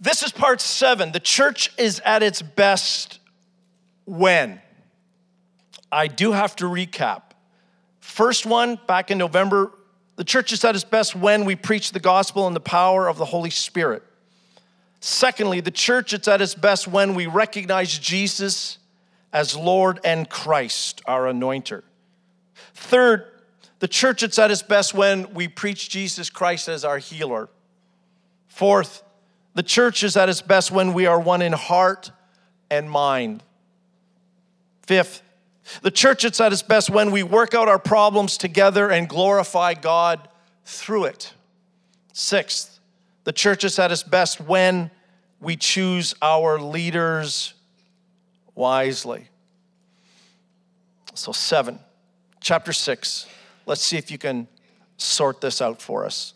This is part seven. The church is at its best when? I do have to recap. First one, back in November, the church is at its best when we preach the gospel in the power of the Holy Spirit. Secondly, the church is at its best when we recognize Jesus as Lord and Christ, our anointer. Third, the church is at its best when we preach Jesus Christ as our healer. Fourth, the church is at its best when we are one in heart and mind. Fifth, the church is at its best when we work out our problems together and glorify God through it. Sixth, the church is at its best when we choose our leaders wisely. So, seven, chapter six. Let's see if you can sort this out for us.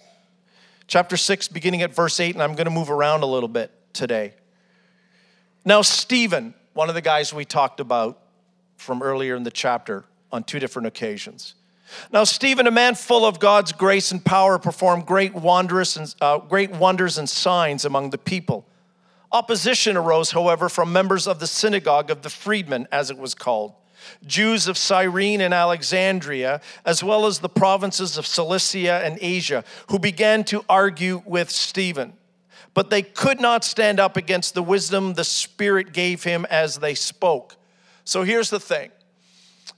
Chapter six, beginning at verse eight, and I'm going to move around a little bit today. Now, Stephen, one of the guys we talked about from earlier in the chapter on two different occasions. Now, Stephen, a man full of God's grace and power, performed great wonders and, uh, great wonders and signs among the people. Opposition arose, however, from members of the synagogue of the freedmen, as it was called, Jews of Cyrene and Alexandria, as well as the provinces of Cilicia and Asia, who began to argue with Stephen. But they could not stand up against the wisdom the Spirit gave him as they spoke. So here's the thing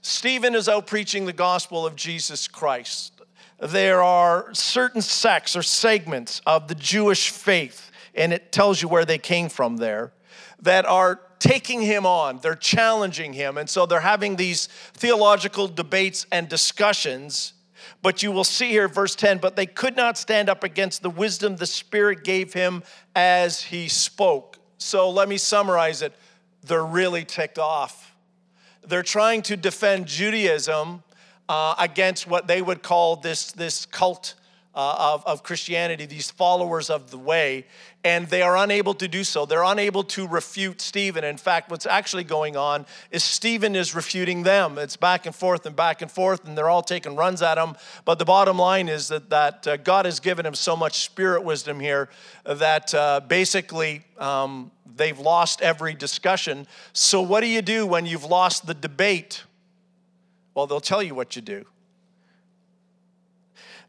Stephen is out preaching the gospel of Jesus Christ. There are certain sects or segments of the Jewish faith, and it tells you where they came from there, that are taking him on. They're challenging him. And so they're having these theological debates and discussions. But you will see here, verse 10 but they could not stand up against the wisdom the Spirit gave him as he spoke. So let me summarize it. They're really ticked off they're trying to defend Judaism uh, against what they would call this, this cult uh, of, of Christianity, these followers of the way, and they are unable to do so. They're unable to refute Stephen. In fact, what's actually going on is Stephen is refuting them. It's back and forth and back and forth, and they're all taking runs at him. But the bottom line is that, that uh, God has given him so much spirit wisdom here that uh, basically um, they've lost every discussion. So, what do you do when you've lost the debate? Well, they'll tell you what you do.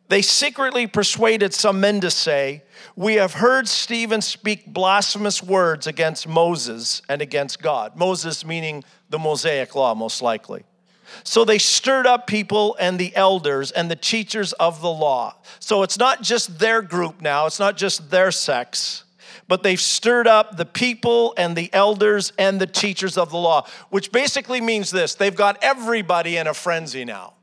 They secretly persuaded some men to say, We have heard Stephen speak blasphemous words against Moses and against God. Moses meaning the Mosaic law, most likely. So they stirred up people and the elders and the teachers of the law. So it's not just their group now, it's not just their sex, but they've stirred up the people and the elders and the teachers of the law, which basically means this they've got everybody in a frenzy now.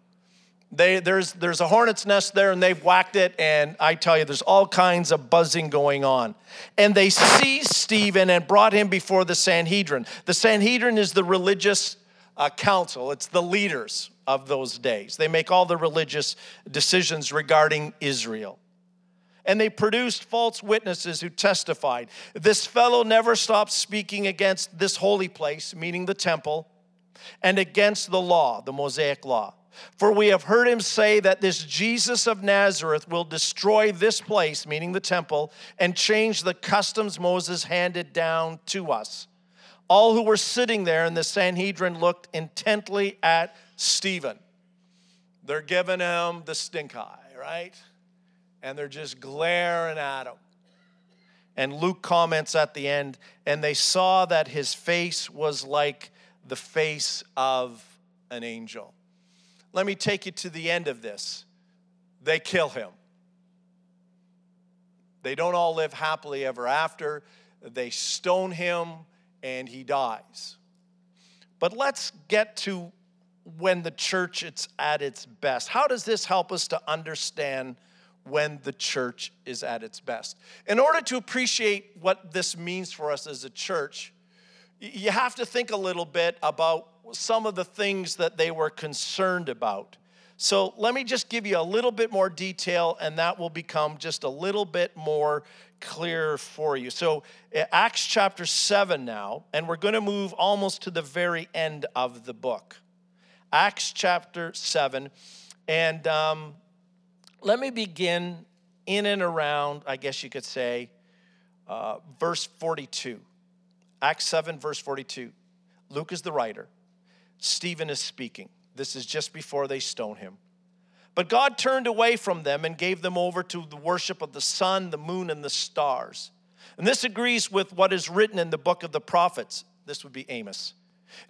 They, there's, there's a hornet's nest there and they've whacked it, and I tell you, there's all kinds of buzzing going on. And they seized Stephen and brought him before the Sanhedrin. The Sanhedrin is the religious uh, council, it's the leaders of those days. They make all the religious decisions regarding Israel. And they produced false witnesses who testified. This fellow never stopped speaking against this holy place, meaning the temple, and against the law, the Mosaic law. For we have heard him say that this Jesus of Nazareth will destroy this place, meaning the temple, and change the customs Moses handed down to us. All who were sitting there in the Sanhedrin looked intently at Stephen. They're giving him the stink eye, right? And they're just glaring at him. And Luke comments at the end, and they saw that his face was like the face of an angel. Let me take you to the end of this. They kill him. They don't all live happily ever after. They stone him and he dies. But let's get to when the church is at its best. How does this help us to understand when the church is at its best? In order to appreciate what this means for us as a church, you have to think a little bit about some of the things that they were concerned about. So let me just give you a little bit more detail, and that will become just a little bit more clear for you. So, Acts chapter 7 now, and we're going to move almost to the very end of the book. Acts chapter 7. And um, let me begin in and around, I guess you could say, uh, verse 42. Acts 7, verse 42. Luke is the writer. Stephen is speaking. This is just before they stone him. But God turned away from them and gave them over to the worship of the sun, the moon, and the stars. And this agrees with what is written in the book of the prophets. This would be Amos.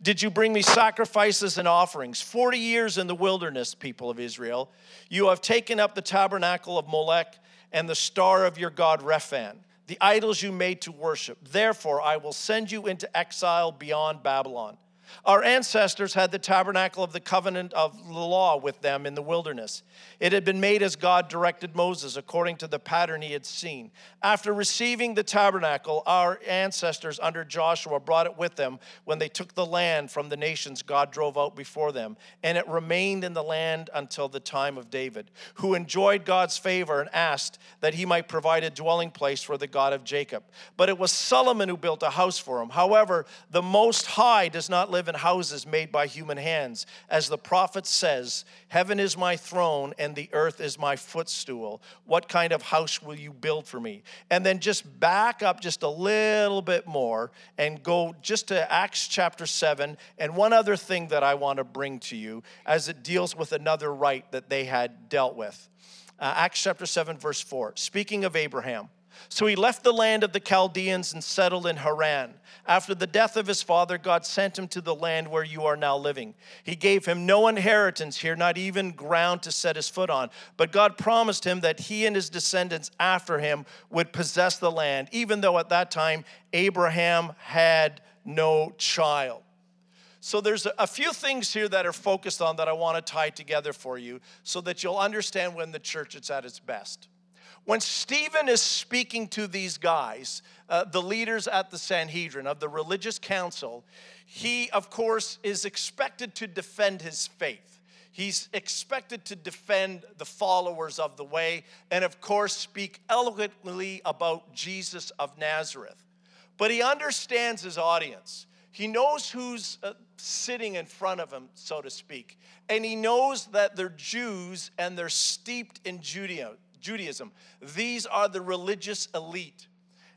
Did you bring me sacrifices and offerings? 40 years in the wilderness, people of Israel. You have taken up the tabernacle of Molech and the star of your God Rephan, the idols you made to worship. Therefore, I will send you into exile beyond Babylon. Our ancestors had the tabernacle of the covenant of the law with them in the wilderness. It had been made as God directed Moses, according to the pattern he had seen. After receiving the tabernacle, our ancestors under Joshua brought it with them when they took the land from the nations God drove out before them, and it remained in the land until the time of David, who enjoyed God's favor and asked that he might provide a dwelling place for the God of Jacob. But it was Solomon who built a house for him. However, the Most High does not live in houses made by human hands. As the prophet says, Heaven is my throne and the earth is my footstool. What kind of house will you build for me? And then just back up just a little bit more and go just to Acts chapter 7 and one other thing that I want to bring to you as it deals with another rite that they had dealt with. Uh, Acts chapter 7, verse 4. Speaking of Abraham. So he left the land of the Chaldeans and settled in Haran. After the death of his father, God sent him to the land where you are now living. He gave him no inheritance here, not even ground to set his foot on. But God promised him that he and his descendants after him would possess the land, even though at that time Abraham had no child. So there's a few things here that are focused on that I want to tie together for you so that you'll understand when the church is at its best. When Stephen is speaking to these guys, uh, the leaders at the Sanhedrin of the religious council, he, of course, is expected to defend his faith. He's expected to defend the followers of the way and, of course, speak eloquently about Jesus of Nazareth. But he understands his audience. He knows who's uh, sitting in front of him, so to speak. And he knows that they're Jews and they're steeped in Judaism. Judaism. These are the religious elite.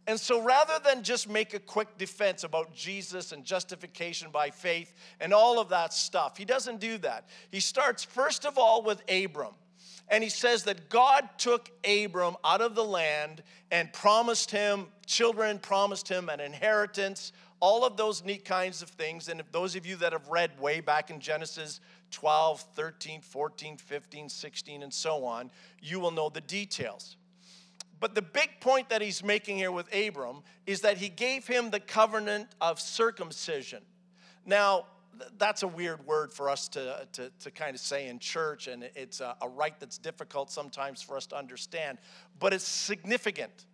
And so rather than just make a quick defense about Jesus and justification by faith and all of that stuff, he doesn't do that. He starts first of all with Abram. And he says that God took Abram out of the land and promised him children, promised him an inheritance, all of those neat kinds of things. And if those of you that have read way back in Genesis 12, 13, 14, 15, 16, and so on, you will know the details. But the big point that he's making here with Abram is that he gave him the covenant of circumcision. Now, that's a weird word for us to, to, to kind of say in church, and it's a, a that's difficult sometimes for us to understand, but it's significant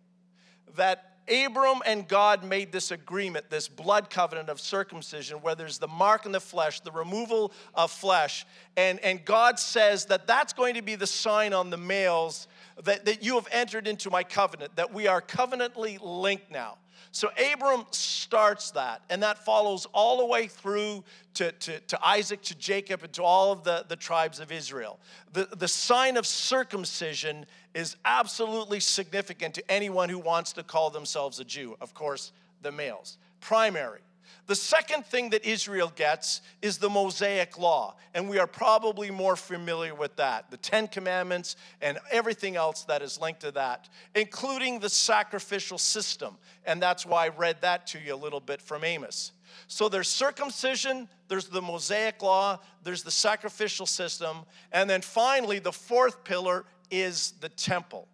that Abram and God made this agreement, this blood covenant of circumcision, where there's the mark in the flesh, the removal of flesh. And, and God says that that's going to be the sign on the males that, that you have entered into my covenant, that we are covenantly linked now. So Abram starts that, and that follows all the way through to, to, to, Isaac, to Jacob, and to all of the, the tribes of Israel. The, the sign of circumcision is absolutely significant to anyone who wants to call themselves a Jew. Of course, the males. Primary. The second thing that Israel gets is the Mosaic Law, and we are probably more familiar with that the Ten Commandments and everything else that is linked to that, including the sacrificial system. And that's why I read that to you a little bit from Amos. So there's circumcision, there's the Mosaic Law, there's the sacrificial system, and then finally, the fourth pillar is the temple.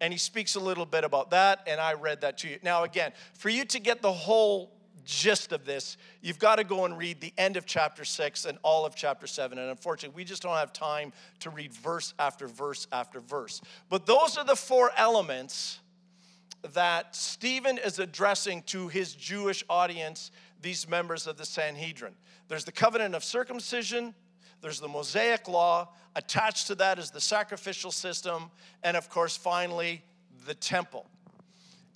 And he speaks a little bit about that, and I read that to you. Now, again, for you to get the whole gist of this, you've got to go and read the end of chapter 6 and all of chapter 7. And unfortunately, we just don't have time to read verse after verse after verse. But those are the four elements that Stephen is addressing to his Jewish audience, these members of the Sanhedrin. There's the covenant of circumcision, there's the Mosaic law, attached to that is the sacrificial system, and of course, finally, the temple.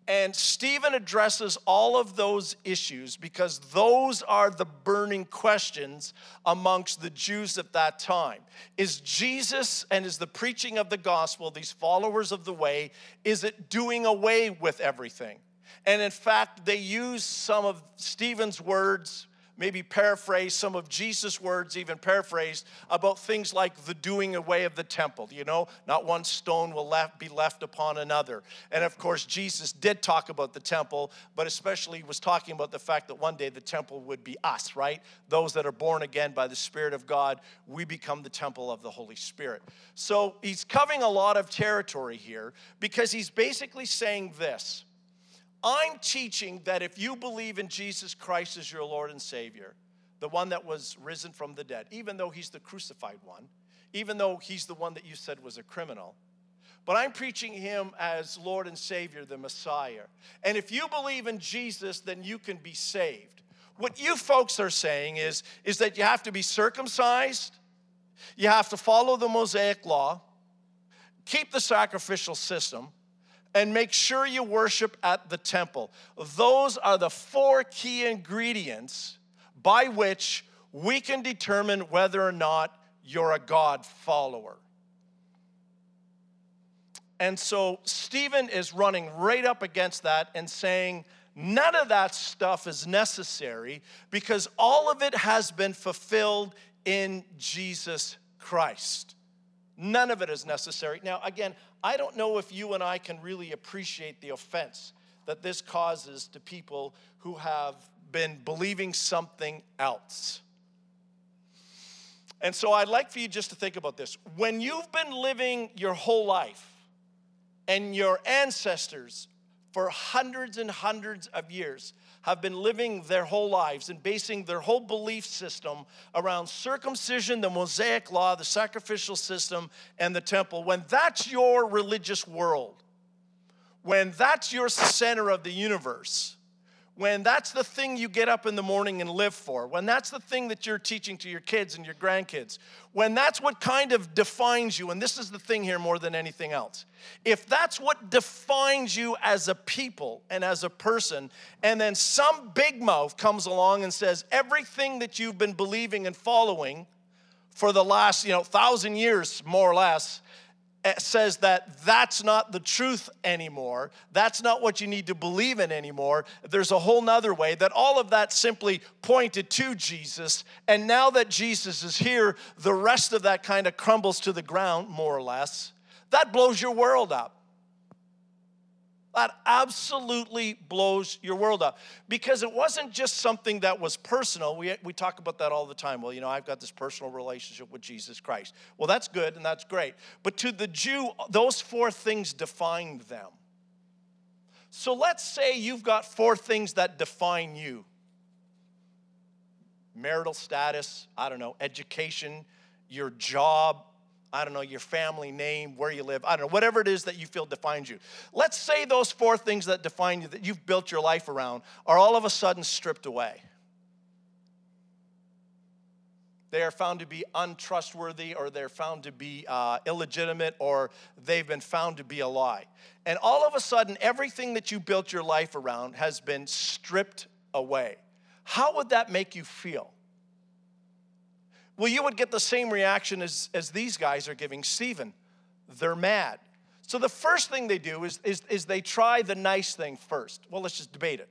And Stephen addresses all of those issues because those are the burning questions amongst the Jews at that time. Is Jesus and is the preaching of the gospel, these followers of the way, is it doing away with everything? And in fact, they use some of Stephen's words maybe paraphrase some of Jesus' words, even paraphrased, about things like the doing away of the temple. You know, not one stone will left, be left upon another. And of course, Jesus did talk about the temple, but especially was talking about the fact that one day the temple would be us, right? Those that are born again by the Spirit of God, we become the temple of the Holy Spirit. So he's covering a lot of territory here because he's basically saying this I'm teaching that if you believe in Jesus Christ as your Lord and Savior, the one that was risen from the dead, even though he's the crucified one, even though he's the one that you said was a criminal, but I'm preaching him as Lord and Savior, the Messiah. And if you believe in Jesus, then you can be saved. What you folks are saying is, is that you have to be circumcised, you have to follow the Mosaic law, keep the sacrificial system, and make sure you worship at the temple. Those are the four key ingredients by which we can determine whether or not you're a God follower. And so Stephen is running right up against that and saying, none of that stuff is necessary because all of it has been fulfilled in Jesus Christ. None of it is necessary. Now, again, I don't know if you and I can really appreciate the offense that this causes to people who have been believing something else. And so I'd like for you just to think about this. When you've been living your whole life and your ancestors for hundreds and hundreds of years have been living their whole lives and basing their whole belief system around circumcision, the Mosaic law, the sacrificial system, and the temple, when that's your religious world, when that's your center of the universe, when that's the thing you get up in the morning and live for, when that's the thing that you're teaching to your kids and your grandkids, when that's what kind of defines you, and this is the thing here more than anything else, if that's what defines you as a people and as a person, and then some big mouth comes along and says everything that you've been believing and following for the last, you know, thousand years, more or less, Eh, says that that's not the truth anymore. That's not what you need to believe in anymore. There's a whole nother way that all of that simply pointed to Jesus. And now that Jesus is here, the rest of that kind of crumbles to the ground, more or less. That blows your world up. That absolutely blows your world up because it wasn't just something that was personal. We, we talk about that all the time. Well, you know, I've got this personal relationship with Jesus Christ. Well, that's good and that's great. But to the Jew, those four things defined them. So let's say you've got four things that define you marital status, I don't know, education, your job, I don't know, your family name, where you live, I don't know, whatever it is that you feel defines you. Let's say those four things that define you, that you've built your life around, are all of a sudden stripped away. They are found to be untrustworthy, or they're found to be uh, illegitimate, or they've been found to be a lie. And all of a sudden, everything that you built your life around has been stripped away. How would that make you feel? Well, you would get the same reaction as, as these guys are giving Stephen. They're mad. So the first thing they do is, is, is they try the nice thing first. Well, let's just debate it.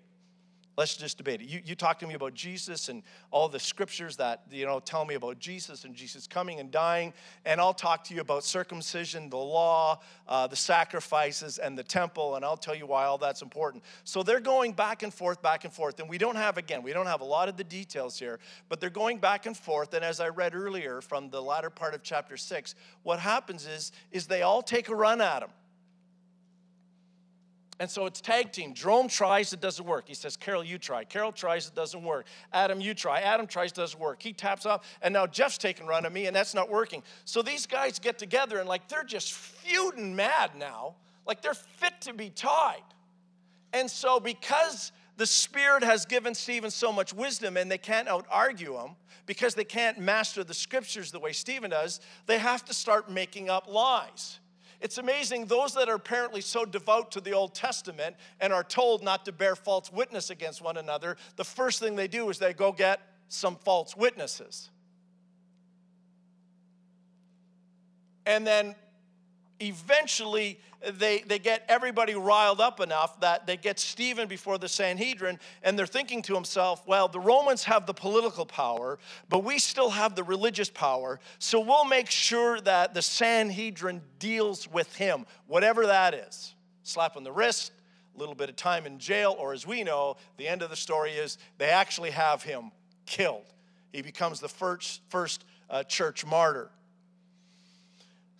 Let's just debate it. You, you talk to me about Jesus and all the scriptures that, you know, tell me about Jesus and Jesus coming and dying. And I'll talk to you about circumcision, the law, uh, the sacrifices, and the temple. And I'll tell you why all that's important. So they're going back and forth, back and forth. And we don't have, again, we don't have a lot of the details here, but they're going back and forth. And as I read earlier from the latter part of chapter six, what happens is, is they all take a run at him. And so it's tag team. Jerome tries, it doesn't work. He says, Carol, you try. Carol tries, it doesn't work. Adam, you try. Adam tries, it doesn't work. He taps up, and now Jeff's taking run at me, and that's not working. So these guys get together, and like they're just feuding mad now. Like they're fit to be tied. And so because the Spirit has given Stephen so much wisdom and they can't out argue him because they can't master the scriptures the way Stephen does, they have to start making up lies. It's amazing those that are apparently so devout to the Old Testament and are told not to bear false witness against one another, the first thing they do is they go get some false witnesses. And then eventually they, they get everybody riled up enough that they get Stephen before the Sanhedrin and they're thinking to himself, well, the Romans have the political power, but we still have the religious power, so we'll make sure that the Sanhedrin deals with him, whatever that is. Slap on the wrist, a little bit of time in jail, or as we know, the end of the story is they actually have him killed. He becomes the first, first uh, church martyr.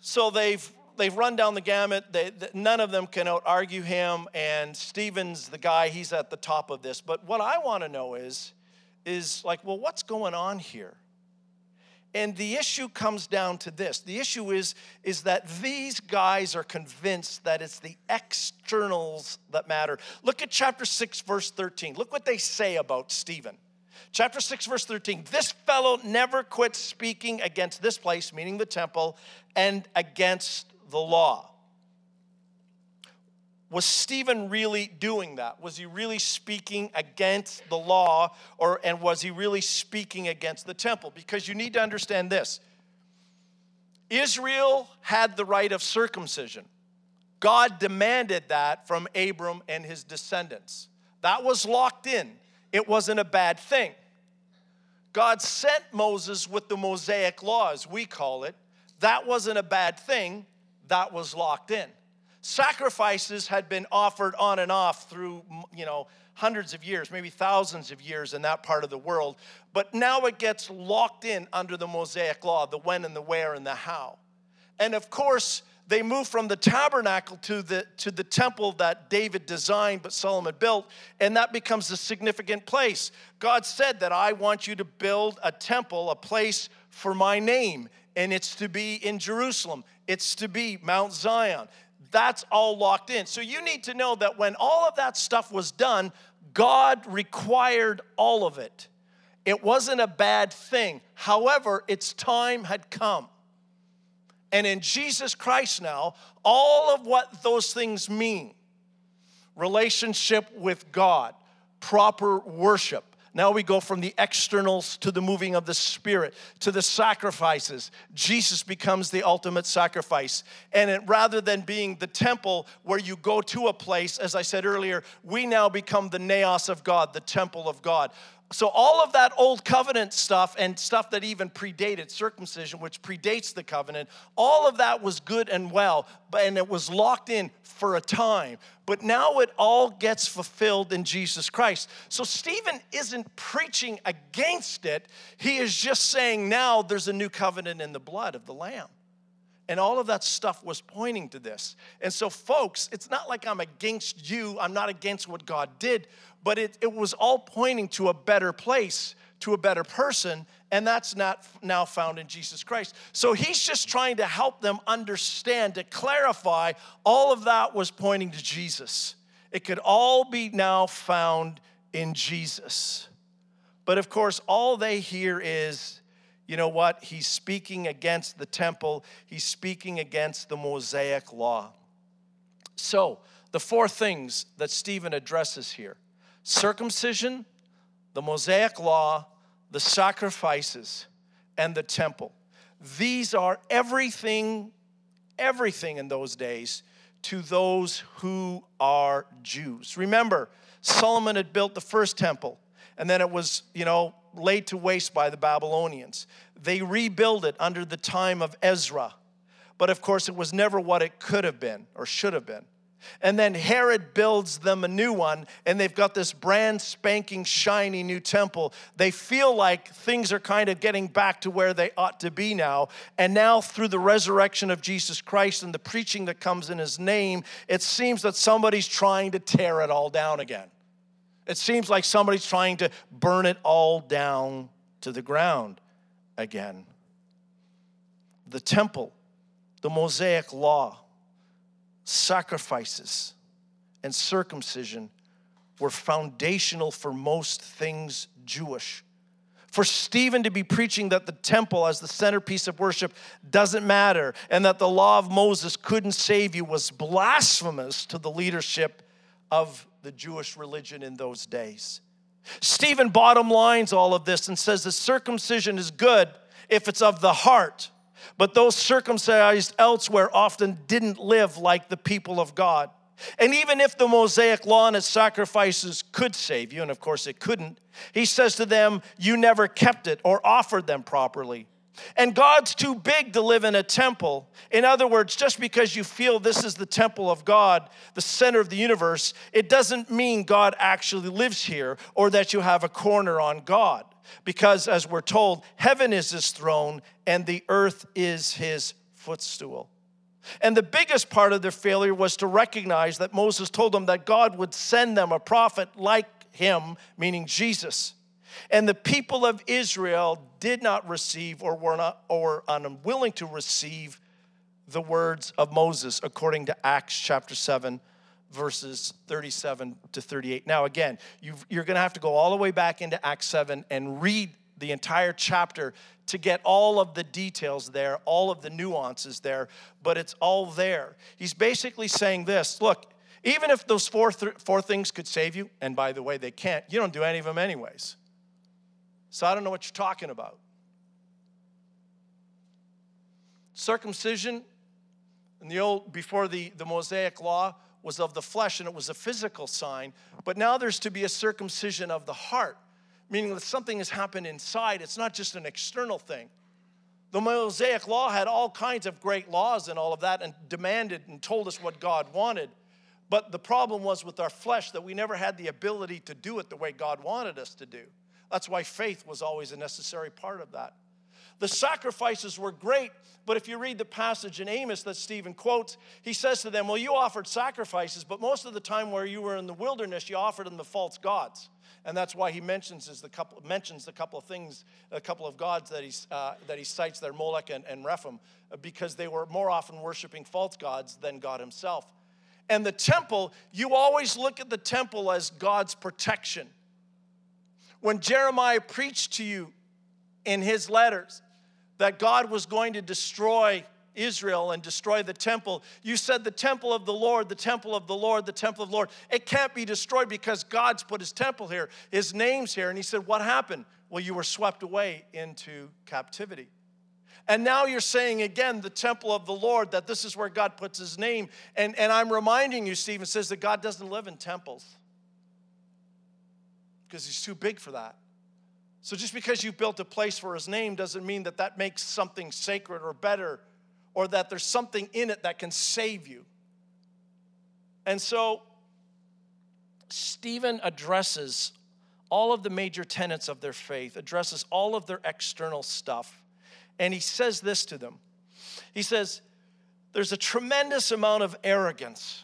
So they've they've run down the gamut. They, none of them can argue him, and Stephen's the guy. He's at the top of this. But what I want to know is, is like, well, what's going on here? And the issue comes down to this. The issue is, is that these guys are convinced that it's the externals that matter. Look at chapter 6, verse 13. Look what they say about Stephen. Chapter 6, verse 13. This fellow never quit speaking against this place, meaning the temple, and against the law. Was Stephen really doing that? Was he really speaking against the law or and was he really speaking against the temple? Because you need to understand this. Israel had the rite of circumcision. God demanded that from Abram and his descendants. That was locked in. It wasn't a bad thing. God sent Moses with the Mosaic law, as we call it. That wasn't a bad thing that was locked in. Sacrifices had been offered on and off through, you know, hundreds of years, maybe thousands of years in that part of the world. But now it gets locked in under the Mosaic law the when and the where and the how. And of course, they move from the tabernacle to the, to the temple that David designed but Solomon built, and that becomes a significant place. God said that I want you to build a temple, a place for my name and it's to be in Jerusalem, it's to be Mount Zion. That's all locked in. So you need to know that when all of that stuff was done, God required all of it. It wasn't a bad thing. However, its time had come. And in Jesus Christ now, all of what those things mean relationship with God, proper worship, now we go from the externals to the moving of the Spirit, to the sacrifices. Jesus becomes the ultimate sacrifice. And it, rather than being the temple where you go to a place, as I said earlier, we now become the naos of God, the temple of God. So, all of that old covenant stuff and stuff that even predated circumcision, which predates the covenant, all of that was good and well, and it was locked in for a time. But now it all gets fulfilled in Jesus Christ. So, Stephen isn't preaching against it, he is just saying now there's a new covenant in the blood of the Lamb. And all of that stuff was pointing to this. And so, folks, it's not like I'm against you, I'm not against what God did, but it, it was all pointing to a better place, to a better person, and that's not now found in Jesus Christ. So, he's just trying to help them understand, to clarify, all of that was pointing to Jesus. It could all be now found in Jesus. But of course, all they hear is, you know what? He's speaking against the temple, he's speaking against the Mosaic law. So, the four things that Stephen addresses here circumcision, the Mosaic law, the sacrifices, and the temple. These are everything, everything in those days to those who are Jews. Remember, Solomon had built the first temple, and then it was, you know, laid to waste by the Babylonians. They rebuilt it under the time of Ezra. But of course, it was never what it could have been or should have been. And then Herod builds them a new one, and they've got this brand spanking, shiny new temple. They feel like things are kind of getting back to where they ought to be now. And now, through the resurrection of Jesus Christ and the preaching that comes in his name, it seems that somebody's trying to tear it all down again. It seems like somebody's trying to burn it all down to the ground again. The temple, the Mosaic law, sacrifices, and circumcision were foundational for most things Jewish. For Stephen to be preaching that the temple as the centerpiece of worship doesn't matter and that the law of Moses couldn't save you was blasphemous to the leadership of the Jewish religion in those days. Stephen bottom lines all of this and says that circumcision is good if it's of the heart, but those circumcised elsewhere often didn't live like the people of God. And even if the Mosaic law and its sacrifices could save you, and of course it couldn't, he says to them, You never kept it or offered them properly. And God's too big to live in a temple. In other words, just because you feel this is the temple of God, the center of the universe, it doesn't mean God actually lives here or that you have a corner on God. Because as we're told, heaven is his throne and the earth is his footstool. And the biggest part of their failure was to recognize that Moses told them that God would send them a prophet like him, meaning Jesus. And the people of Israel did not receive or were not or unwilling to receive the words of Moses according to Acts chapter 7 verses 37 to 38. Now again, you are going to have to go all the way back into Acts 7 and read the entire chapter to get all of the details there, all of the nuances there, but it's all there. He's basically saying this look, even if those four, th- four things could save you, and by the way, they can't, you don't do any of them anyways. So I don't know what you're talking about. Circumcision in the old, before the, the Mosaic law, was of the flesh and it was a physical sign, but now there's to be a circumcision of the heart meaning that something has happened inside. It's not just an external thing. The Mosaic law had all kinds of great laws and all of that and demanded and told us what God wanted. But the problem was with our flesh that we never had the ability to do it the way God wanted us to do. That's why faith was always a necessary part of that. The sacrifices were great, but if you read the passage in Amos that Stephen quotes, he says to them, Well, you offered sacrifices, but most of the time where you were in the wilderness, you offered them the false gods and that's why he mentions is the couple mentions the couple of things, a couple of gods that he uh, that he cites there, Molech and, and Rephaim, because they were more often worshiping false gods than God Himself. And the temple, you always look at the temple as God's protection. When Jeremiah preached to you in his letters that God was going to destroy Israel and destroy the temple. You said the temple of the Lord, the temple of the Lord, the temple of the Lord. It can't be destroyed because God's put his temple here, his name's here. And he said, What happened? Well, you were swept away into captivity. And now you're saying again, the temple of the Lord, that this is where God puts his name. And, and I'm reminding you, Stephen says that God doesn't live in temples because he's too big for that. So just because you built a place for his name doesn't mean that that makes something sacred or better or that there's something in it that can save you. And so, Stephen addresses all of the major tenets of their faith, addresses all of their external stuff, and he says this to them. He says, There's a tremendous amount of arrogance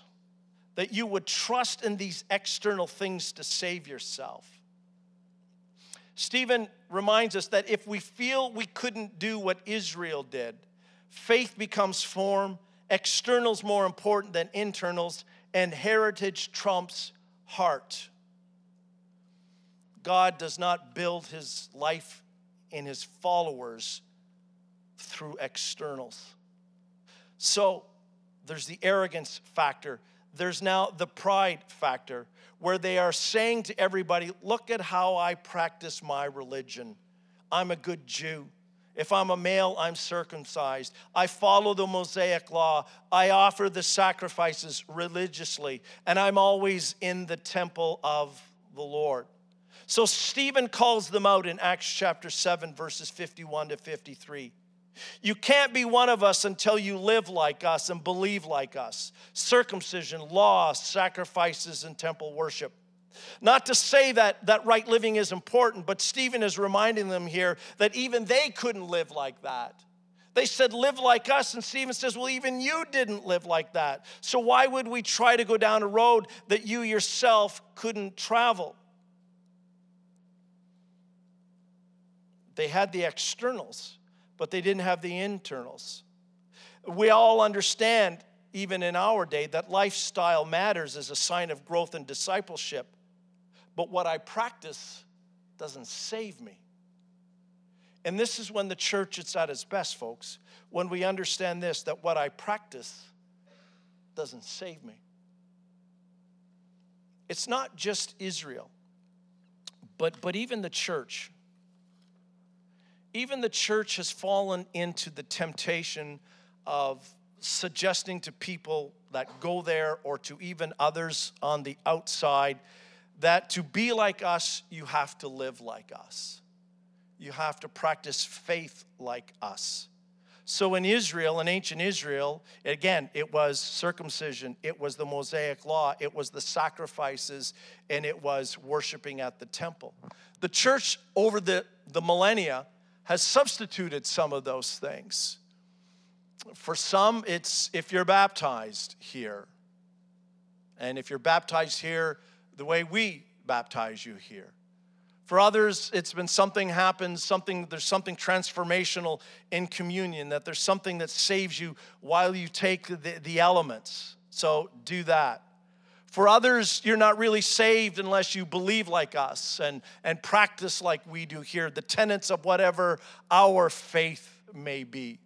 that you would trust in these external things to save yourself. Stephen reminds us that if we feel we couldn't do what Israel did, faith becomes form, externals more important than internals, and heritage trumps heart. God does not build his life in his followers through externals. So there's the arrogance factor. There's now the pride factor, where they are saying to everybody, Look at how I practice my religion. I'm a good Jew. If I'm a male, I'm circumcised. I follow the Mosaic law. I offer the sacrifices religiously, and I'm always in the temple of the Lord. So Stephen calls them out in Acts chapter 7, verses 51 to 53. You can't be one of us until you live like us and believe like us. Circumcision, law, sacrifices, and temple worship. Not to say that, that right living is important, but Stephen is reminding them here that even they couldn't live like that. They said, live like us. And Stephen says, well, even you didn't live like that. So why would we try to go down a road that you yourself couldn't travel? They had the externals, but they didn't have the internals. We all understand, even in our day, that lifestyle matters as a sign of growth and discipleship but what I practice doesn't save me. And this is when the church is at its best, folks, when we understand this that what I practice doesn't save me. It's not just Israel, but, but even the church. Even the church has fallen into the temptation of suggesting to people that go there or to even others on the outside that to be like us, you have to live like us. You have to practice faith like us. So in Israel, in ancient Israel, again, it was circumcision, it was the Mosaic law, it was the sacrifices, and it was worshiping at the temple. The church over the, the millennia has substituted some of those things. For some, it's if you're baptized here. And if you're baptized here the way we baptize you here. For others, it's been something happens, something, there's something transformational in communion, that there's something that saves you while you take the, the elements. So do that. For others, you're not really saved unless you believe like us and, and practice like we do here, the tenets of whatever our faith may be.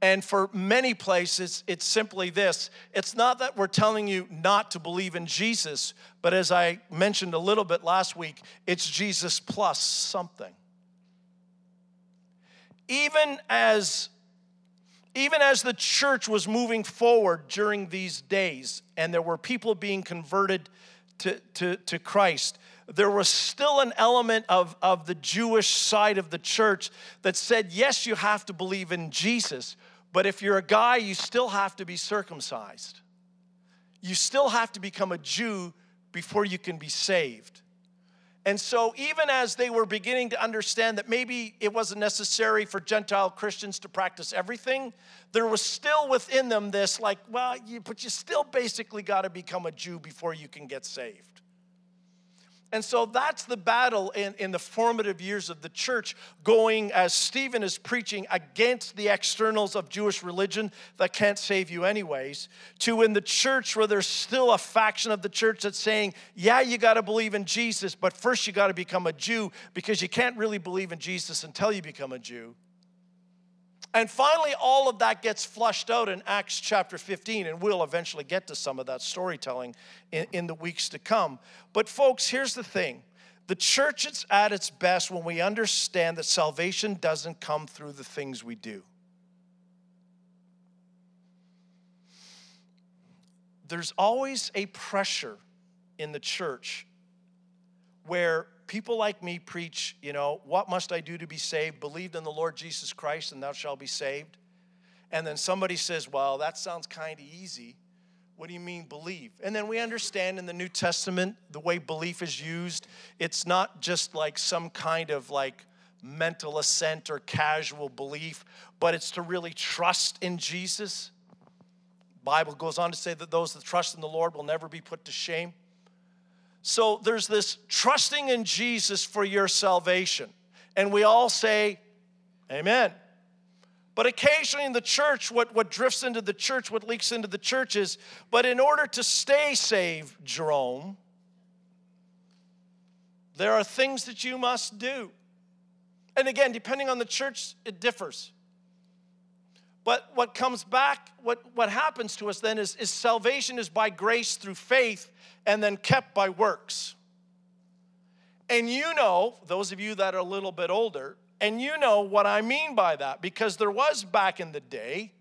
And for many places, it's simply this it's not that we're telling you not to believe in Jesus, but as I mentioned a little bit last week, it's Jesus plus something. Even as even as the church was moving forward during these days and there were people being converted to, to, to Christ, there was still an element of, of the Jewish side of the church that said, yes, you have to believe in Jesus, but if you're a guy, you still have to be circumcised. You still have to become a Jew before you can be saved. And so, even as they were beginning to understand that maybe it wasn't necessary for Gentile Christians to practice everything, there was still within them this, like, well, you, but you still basically got to become a Jew before you can get saved. And so that's the battle in, in the formative years of the church, going as Stephen is preaching against the externals of Jewish religion that can't save you, anyways, to in the church where there's still a faction of the church that's saying, yeah, you got to believe in Jesus, but first you got to become a Jew because you can't really believe in Jesus until you become a Jew. And finally, all of that gets flushed out in Acts chapter 15, and we'll eventually get to some of that storytelling in, in, the weeks to come. But, folks, here's the thing the church is at its best when we understand that salvation doesn't come through the things we do. There's always a pressure in the church where people like me preach, you know, what must I do to be saved? Believed in the Lord Jesus Christ and thou shalt be saved. And then somebody says, well, that sounds kind of easy. What do you mean believe? And then we understand in the New Testament the way belief is used. It's not just like some kind of like mental assent or casual belief, but it's to really trust in Jesus. Bible goes on to say that those that trust in the Lord will never be put to shame. So there's this trusting in Jesus for your salvation. And we all say, Amen. But occasionally in the church, what, what drifts into the church, what leaks into the church is, but in order to stay saved, Jerome, there are things that you must do. And again, depending on the church, it differs. But what comes back, what, what happens to us then is, is salvation is by grace through faith and then kept by works. And you know, those of you that are a little bit older, and you know what I mean by that because there was back in the day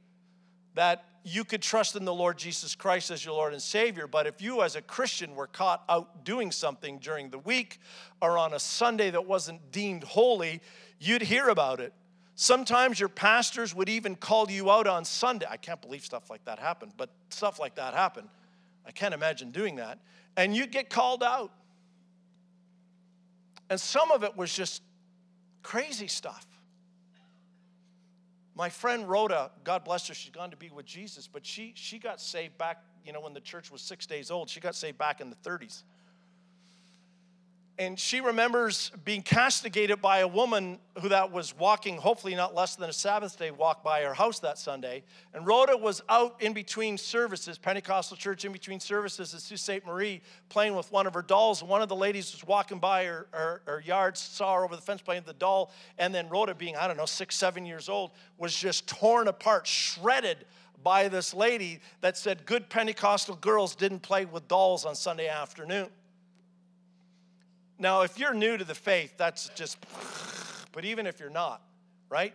that you could trust in the Lord Jesus Christ as your Lord and Savior, but if you as a Christian were caught out doing something during the week or on a Sunday that wasn't deemed holy, you'd hear about it. Sometimes your pastors would even call you out on Sunday. I can't believe stuff like that happened, but stuff like that happened. I can't imagine doing that. And you'd get called out. And some of it was just crazy stuff. My friend Rhoda, God bless her, she's gone to be with Jesus, but she, she got saved back, you know, when the church was six days old. She got saved back in the 30s. And she remembers being castigated by a woman who that was walking hopefully not less than a sabbath day walk by her house that sunday. And rhoda was out in between services pentecostal church in between services at sault ste. Marie playing with one of her dolls. One of the ladies was walking by her, her, her yard saw her over the fence playing with the doll. And then rhoda being i don't know six seven years old was just torn apart shredded by this lady that said good pentecostal girls didn't play with dolls on sunday afternoon now, if you're new to the faith, that's just, but even if you're not, right?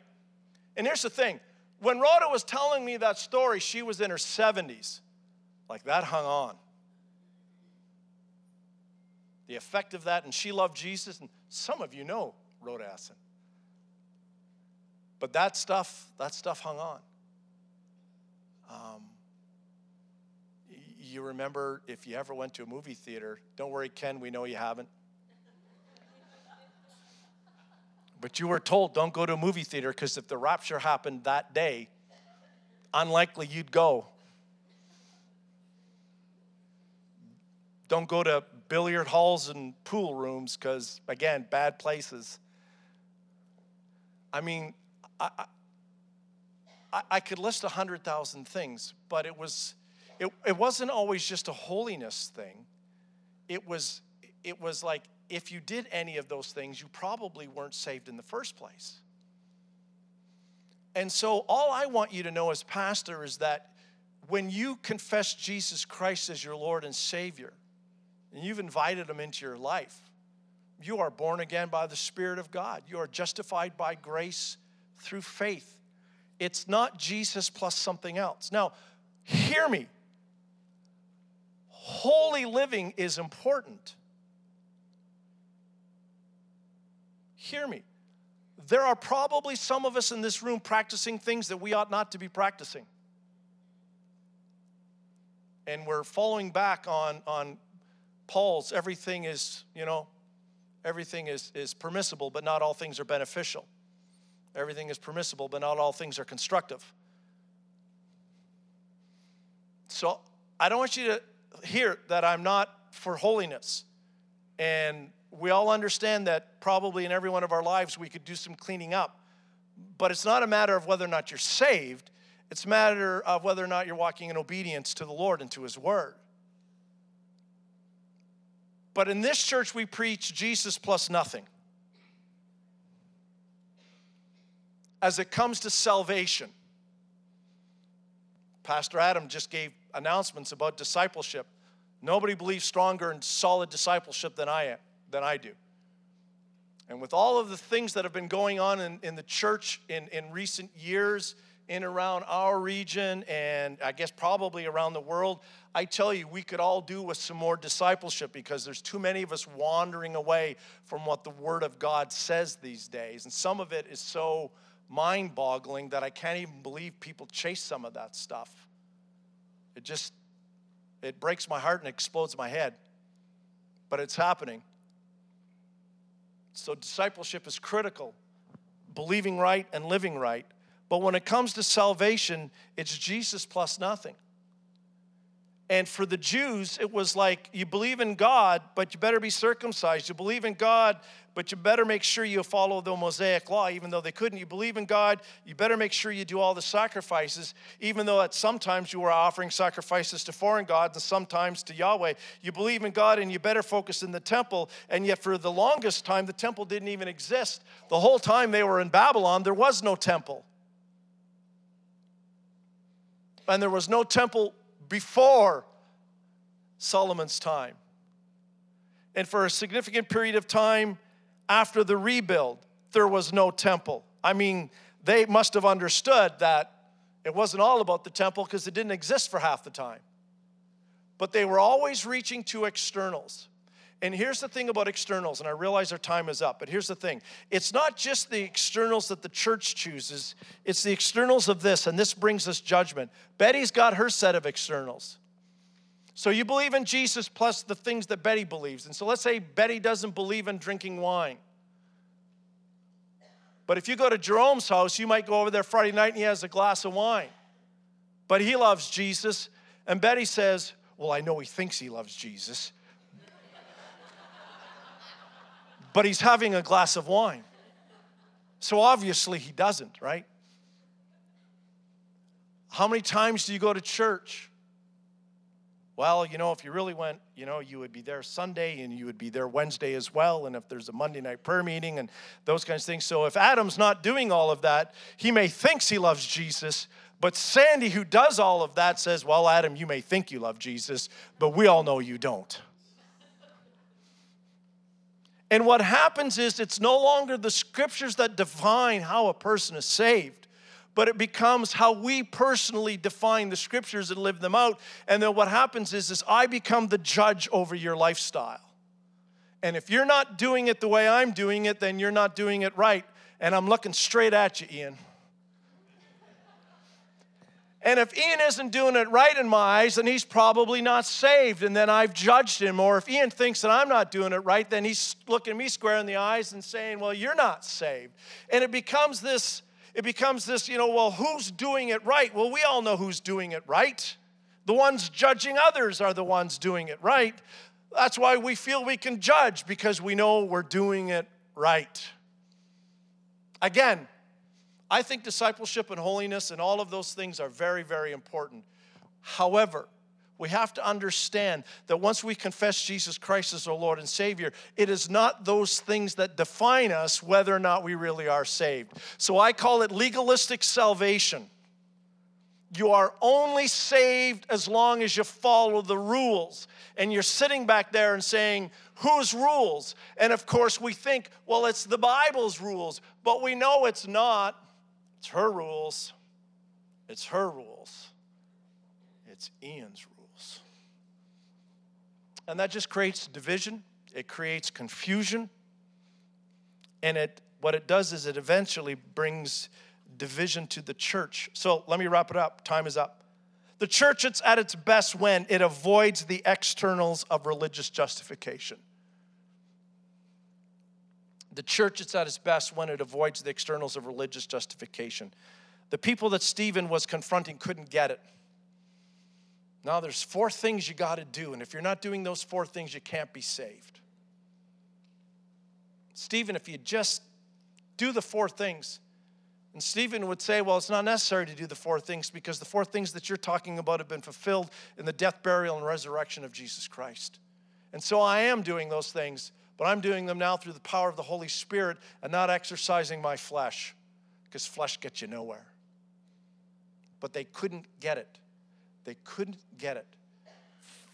And here's the thing when Rhoda was telling me that story, she was in her 70s. Like that hung on. The effect of that, and she loved Jesus, and some of you know Rhoda Essen. But that stuff, that stuff hung on. Um, you remember if you ever went to a movie theater, don't worry, Ken, we know you haven't. But you were told don't go to a movie theater because if the rapture happened that day, unlikely you'd go. Don't go to billiard halls and pool rooms because, again, bad places. I mean, I, I, I could list a 100,000 things, but it, was, it, it wasn't always just a holiness thing. It was, it was like if you did any of those things, you probably weren't saved in the first place. And so, all I want you to know as pastor is that when you confess Jesus Christ as your Lord and Savior, and you've invited Him into your life, you are born again by the Spirit of God. You are justified by grace through faith. It's not Jesus plus something else. Now, hear me. Holy living is important. Hear me. There are probably some of us in this room practicing things that we ought not to be practicing. And we're following back on, on Paul's everything is, you know, everything is, is permissible, but not all things are beneficial. Everything is permissible, but not all things are constructive. So I don't want you to hear that I'm not for holiness. And we all understand that probably in every one of our lives we could do some cleaning up. But it's not a matter of whether or not you're saved, it's a matter of whether or not you're walking in obedience to the Lord and to His Word. But in this church, we preach Jesus plus nothing. As it comes to salvation, Pastor Adam just gave announcements about discipleship. Nobody believes stronger in solid discipleship than I am than I do. And with all of the things that have been going on in, in the church in, in recent years, in around our region, and I guess probably around the world, I tell you, we could all do with some more discipleship because there's too many of us wandering away from what the Word of God says these days. And some of it is so mind boggling that I can't even believe people chase some of that stuff. It just, it breaks my heart and explodes my head. But it's happening. So, discipleship is critical, believing right and living right. But when it comes to salvation, it's Jesus plus nothing. And for the Jews, it was like you believe in God, but you better be circumcised. You believe in God, but you better make sure you follow the Mosaic law, even though they couldn't. You believe in God, you better make sure you do all the sacrifices, even though at sometimes you were offering sacrifices to foreign gods and sometimes to Yahweh. You believe in God, and you better focus in the temple. And yet, for the longest time, the temple didn't even exist. The whole time they were in Babylon, there was no temple. And there was no temple before Solomon's time. And for a significant period of time after the rebuild, there was no temple. I mean, they must have understood that it wasn't all about the temple because it didn't exist for half the time. But they were always reaching to externals. And here's the thing about externals, and I realize our time is up, but here's the thing it's not just the externals that the church chooses, it's the externals of this, and this brings us judgment. Betty's got her set of externals. So you believe in Jesus plus the things that Betty believes. And so let's say Betty doesn't believe in drinking wine. But if you go to Jerome's house, you might go over there Friday night and he has a glass of wine. But he loves Jesus. And Betty says, Well, I know he thinks he loves Jesus. But he's having a glass of wine. So obviously he doesn't, right? How many times do you go to church? Well, you know, if you really went, you know, you would be there Sunday and you would be there Wednesday as well. And if there's a Monday night prayer meeting and those kinds of things. So if Adam's not doing all of that, he may thinks he loves Jesus, but Sandy, who does all of that, says, Well, Adam, you may think you love Jesus, but we all know you don't. And what happens is it's no longer the scriptures that define how a person is saved, but it becomes how we personally define the scriptures and live them out. And then what happens is, is I become the judge over your lifestyle. And if you're not doing it the way I'm doing it, then you're not doing it right. And I'm looking straight at you, Ian. And if Ian isn't doing it right in my eyes, then he's probably not saved. And then I've judged him. Or if Ian thinks that I'm not doing it right, then he's looking me square in the eyes and saying, Well, you're not saved. And it becomes this, it becomes this, you know, well, who's doing it right? Well, we all know who's doing it right. The ones judging others are the ones doing it right. That's why we feel we can judge because we know we're doing it right. Again, I think discipleship and holiness and all of those things are very, very important. However, we have to understand that once we confess Jesus Christ as our Lord and Savior, it is not those things that define us whether or not we really are saved. So I call it legalistic salvation. You are only saved as long as you follow the rules. And you're sitting back there and saying, Whose rules? And of course, we think, well, it's the Bible's rules, but we know it's not. It's her rules. It's her rules. It's Ian's rules. And that just creates division, it creates confusion, and it what it does is it eventually brings division to the church. So let me wrap it up. Time is up. The church it's at its best when it avoids the externals of religious justification. The church is at its best when it avoids the externals of religious justification. The people that Stephen was confronting couldn't get it. Now, there's four things you got to do, and if you're not doing those four things, you can't be saved. Stephen, if you just do the four things, and Stephen would say, Well, it's not necessary to do the four things because the four things that you're talking about have been fulfilled in the death, burial, and resurrection of Jesus Christ. And so I am doing those things, but I'm doing them now through the power of the Holy Spirit and not exercising my flesh because flesh gets you nowhere. But they couldn't get it. They couldn't get it.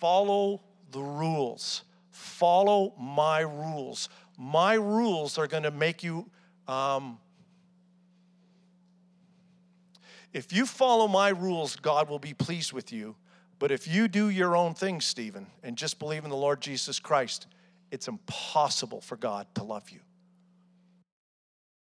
Follow the rules. Follow my rules. My rules are going to make you. Um, if you follow my rules, God will be pleased with you. But if you do your own thing, Stephen, and just believe in the Lord Jesus Christ, it's impossible for God to love you.